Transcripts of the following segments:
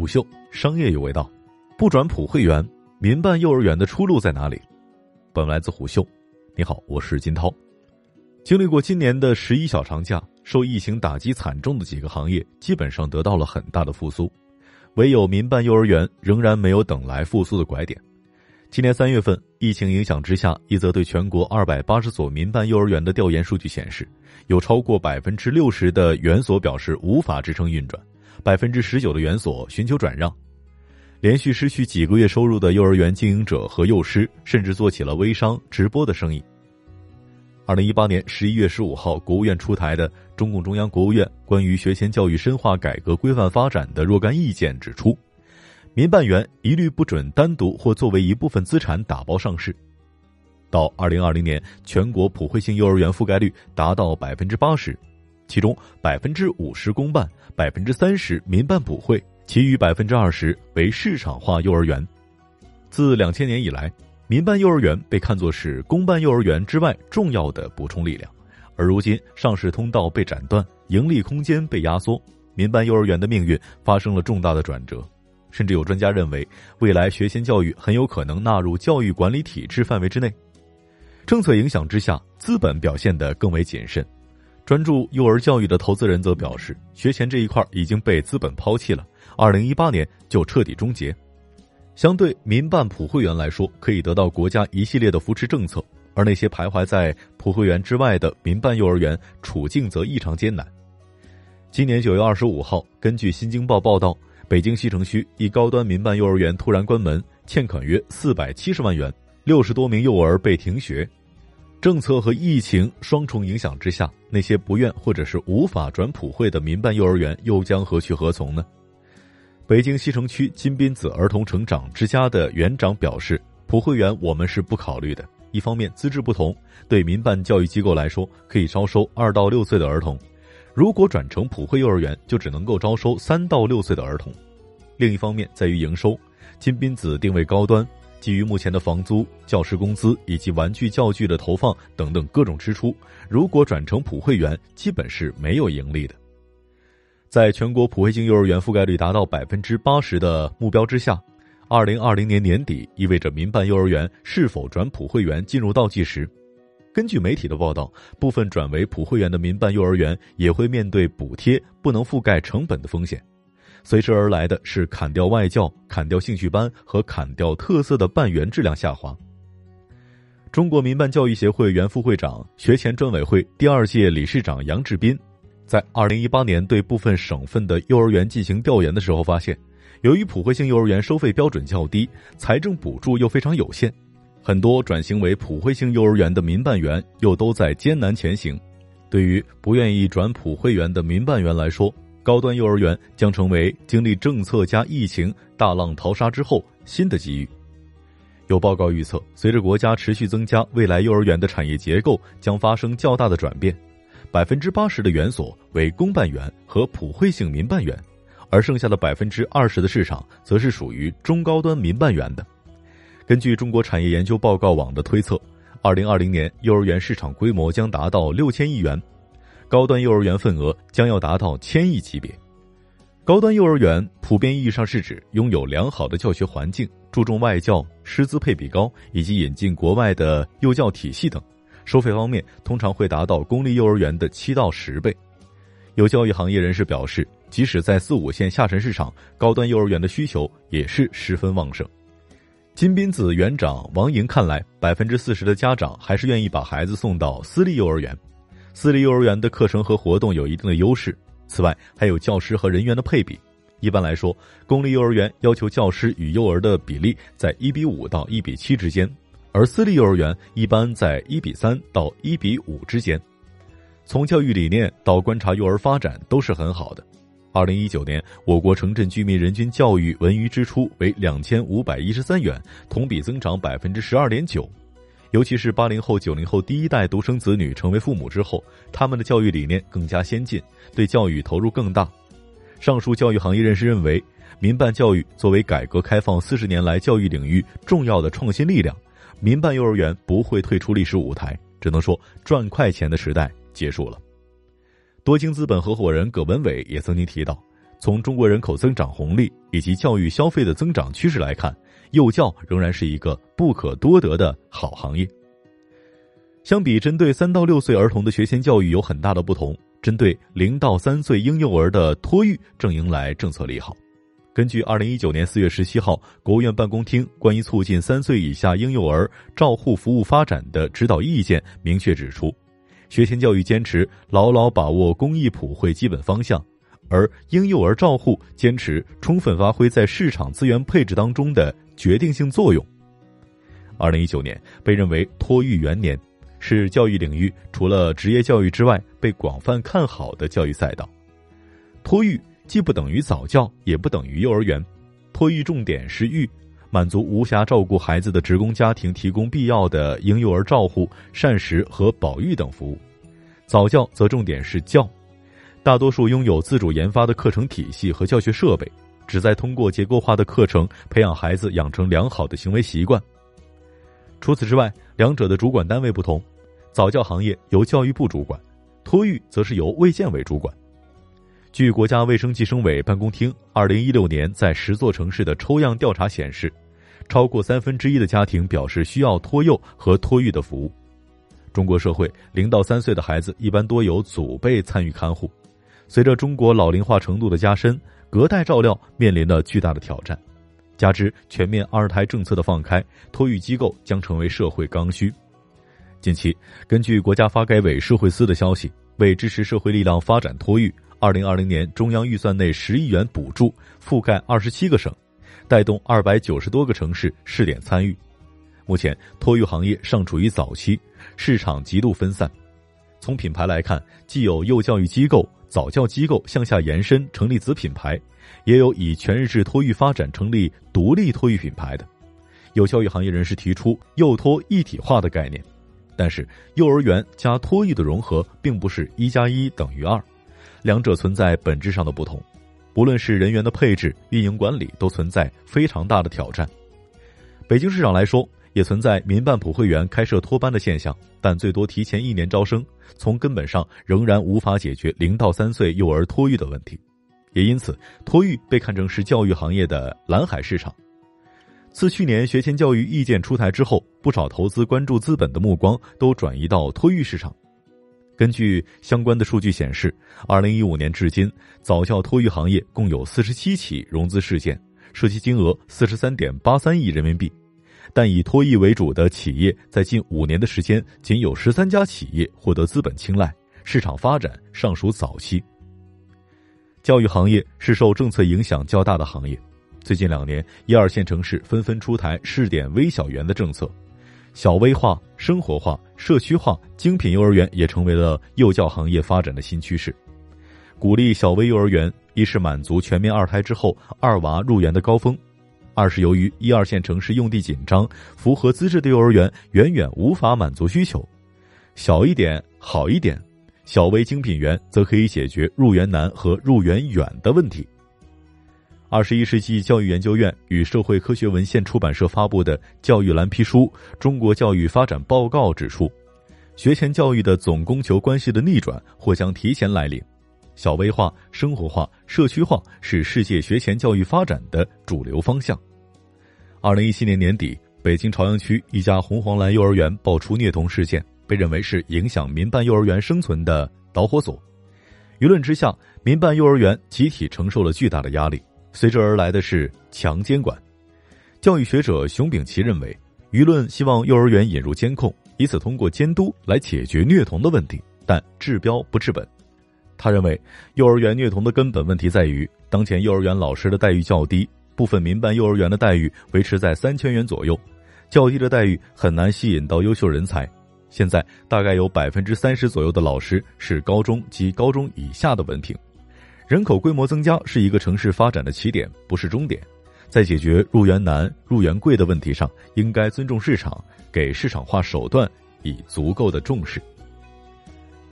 虎嗅，商业有味道。不转普惠园，民办幼儿园的出路在哪里？本来自虎嗅。你好，我是金涛。经历过今年的十一小长假，受疫情打击惨重的几个行业基本上得到了很大的复苏，唯有民办幼儿园仍然没有等来复苏的拐点。今年三月份，疫情影响之下，一则对全国二百八十所民办幼儿园的调研数据显示，有超过百分之六十的园所表示无法支撑运转，百分之十九的园所寻求转让。连续失去几个月收入的幼儿园经营者和幼师，甚至做起了微商直播的生意。二零一八年十一月十五号，国务院出台的中共中央、国务院关于学前教育深化改革规范发展的若干意见指出。民办园一律不准单独或作为一部分资产打包上市。到二零二零年，全国普惠性幼儿园覆盖率达到百分之八十，其中百分之五十公办，百分之三十民办普惠，其余百分之二十为市场化幼儿园。自两千年以来，民办幼儿园被看作是公办幼儿园之外重要的补充力量，而如今上市通道被斩断，盈利空间被压缩，民办幼儿园的命运发生了重大的转折。甚至有专家认为，未来学前教育很有可能纳入教育管理体制范围之内。政策影响之下，资本表现得更为谨慎。专注幼儿教育的投资人则表示，学前这一块已经被资本抛弃了，二零一八年就彻底终结。相对民办普惠园来说，可以得到国家一系列的扶持政策，而那些徘徊在普惠园之外的民办幼儿园，处境则异常艰难。今年九月二十五号，根据《新京报》报道。北京西城区一高端民办幼儿园突然关门，欠款约四百七十万元，六十多名幼儿被停学。政策和疫情双重影响之下，那些不愿或者是无法转普惠的民办幼儿园又将何去何从呢？北京西城区金斌子儿童成长之家的园长表示：“普惠园我们是不考虑的。一方面资质不同，对民办教育机构来说可以招收二到六岁的儿童。”如果转成普惠幼儿园，就只能够招收三到六岁的儿童。另一方面，在于营收，金斌子定位高端，基于目前的房租、教师工资以及玩具教具的投放等等各种支出，如果转成普惠园，基本是没有盈利的。在全国普惠性幼儿园覆盖率达到百分之八十的目标之下，二零二零年年底意味着民办幼儿园是否转普惠园进入倒计时。根据媒体的报道，部分转为普惠园的民办幼儿园也会面对补贴不能覆盖成本的风险，随之而来的是砍掉外教、砍掉兴趣班和砍掉特色的办园质量下滑。中国民办教育协会原副会长、学前专委会第二届理事长杨志斌，在二零一八年对部分省份的幼儿园进行调研的时候发现，由于普惠性幼儿园收费标准较低，财政补助又非常有限。很多转型为普惠性幼儿园的民办园又都在艰难前行。对于不愿意转普惠园的民办园来说，高端幼儿园将成为经历政策加疫情大浪淘沙之后新的机遇。有报告预测，随着国家持续增加，未来幼儿园的产业结构将发生较大的转变，百分之八十的园所为公办园和普惠性民办园，而剩下的百分之二十的市场则是属于中高端民办园的。根据中国产业研究报告网的推测，二零二零年幼儿园市场规模将达到六千亿元，高端幼儿园份额将要达到千亿级别。高端幼儿园普遍意义上是指拥有良好的教学环境、注重外教、师资配比高以及引进国外的幼教体系等。收费方面，通常会达到公立幼儿园的七到十倍。有教育行业人士表示，即使在四五线下沉市场，高端幼儿园的需求也是十分旺盛。金斌子园长王莹看来，百分之四十的家长还是愿意把孩子送到私立幼儿园。私立幼儿园的课程和活动有一定的优势，此外还有教师和人员的配比。一般来说，公立幼儿园要求教师与幼儿的比例在一比五到一比七之间，而私立幼儿园一般在一比三到一比五之间。从教育理念到观察幼儿发展都是很好的。二零一九年，我国城镇居民人均教育文娱支出为两千五百一十三元，同比增长百分之十二点九。尤其是八零后、九零后第一代独生子女成为父母之后，他们的教育理念更加先进，对教育投入更大。上述教育行业人士认为，民办教育作为改革开放四十年来教育领域重要的创新力量，民办幼儿园不会退出历史舞台，只能说赚快钱的时代结束了。多晶资本合伙人葛文伟也曾经提到，从中国人口增长红利以及教育消费的增长趋势来看，幼教仍然是一个不可多得的好行业。相比针对三到六岁儿童的学前教育有很大的不同，针对零到三岁婴幼儿的托育正迎来政策利好。根据二零一九年四月十七号国务院办公厅关于促进三岁以下婴幼儿照护服务发展的指导意见，明确指出，学前教育坚持牢牢把握公益普惠基本方向。而婴幼儿照护坚持充分发挥在市场资源配置当中的决定性作用。二零一九年被认为托育元年，是教育领域除了职业教育之外被广泛看好的教育赛道。托育既不等于早教，也不等于幼儿园，托育重点是育，满足无暇照顾孩子的职工家庭提供必要的婴幼儿照护、膳食和保育等服务；早教则重点是教。大多数拥有自主研发的课程体系和教学设备，旨在通过结构化的课程培养孩子养成良好的行为习惯。除此之外，两者的主管单位不同，早教行业由教育部主管，托育则是由卫健委主管。据国家卫生计生委办公厅二零一六年在十座城市的抽样调查显示，超过三分之一的家庭表示需要托幼和托育的服务。中国社会零到三岁的孩子一般多由祖辈参与看护。随着中国老龄化程度的加深，隔代照料面临了巨大的挑战，加之全面二胎政策的放开，托育机构将成为社会刚需。近期，根据国家发改委社会司的消息，为支持社会力量发展托育，二零二零年中央预算内十亿元补助覆盖二十七个省，带动二百九十多个城市试点参与。目前，托育行业尚处于早期，市场极度分散。从品牌来看，既有幼教育机构。早教机构向下延伸成立子品牌，也有以全日制托育发展成立独立托育品牌的。有教育行业人士提出幼托一体化的概念，但是幼儿园加托育的融合并不是一加一等于二，两者存在本质上的不同。无论是人员的配置、运营管理，都存在非常大的挑战。北京市场来说。也存在民办普惠园开设托班的现象，但最多提前一年招生，从根本上仍然无法解决零到三岁幼儿托育的问题，也因此托育被看成是教育行业的蓝海市场。自去年学前教育意见出台之后，不少投资关注资本的目光都转移到托育市场。根据相关的数据显示，二零一五年至今，早教托育行业共有四十七起融资事件，涉及金额四十三点八三亿人民币。但以托育为主的企业，在近五年的时间，仅有十三家企业获得资本青睐，市场发展尚属早期。教育行业是受政策影响较大的行业，最近两年，一二线城市纷纷出台试点微小园的政策，小微化、生活化、社区化、精品幼儿园也成为了幼教行业发展的新趋势。鼓励小微幼儿园，一是满足全面二胎之后二娃入园的高峰。二是由于一二线城市用地紧张，符合资质的幼儿园远远无法满足需求，小一点好一点，小微精品园则可以解决入园难和入园远的问题。二十一世纪教育研究院与社会科学文献出版社发布的教育蓝皮书《中国教育发展报告》指出，学前教育的总供求关系的逆转或将提前来临。小微化、生活化、社区化是世界学前教育发展的主流方向。二零一七年年底，北京朝阳区一家红黄蓝幼儿园爆出虐童事件，被认为是影响民办幼儿园生存的导火索。舆论之下，民办幼儿园集体承受了巨大的压力，随之而来的是强监管。教育学者熊丙奇认为，舆论希望幼儿园引入监控，以此通过监督来解决虐童的问题，但治标不治本。他认为，幼儿园虐童的根本问题在于，当前幼儿园老师的待遇较低，部分民办幼儿园的待遇维持在三千元左右，较低的待遇很难吸引到优秀人才。现在大概有百分之三十左右的老师是高中及高中以下的文凭。人口规模增加是一个城市发展的起点，不是终点。在解决入园难、入园贵的问题上，应该尊重市场，给市场化手段以足够的重视。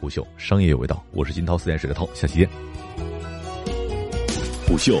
虎嗅商业有味道，我是金涛，四点水的涛，下期见。虎嗅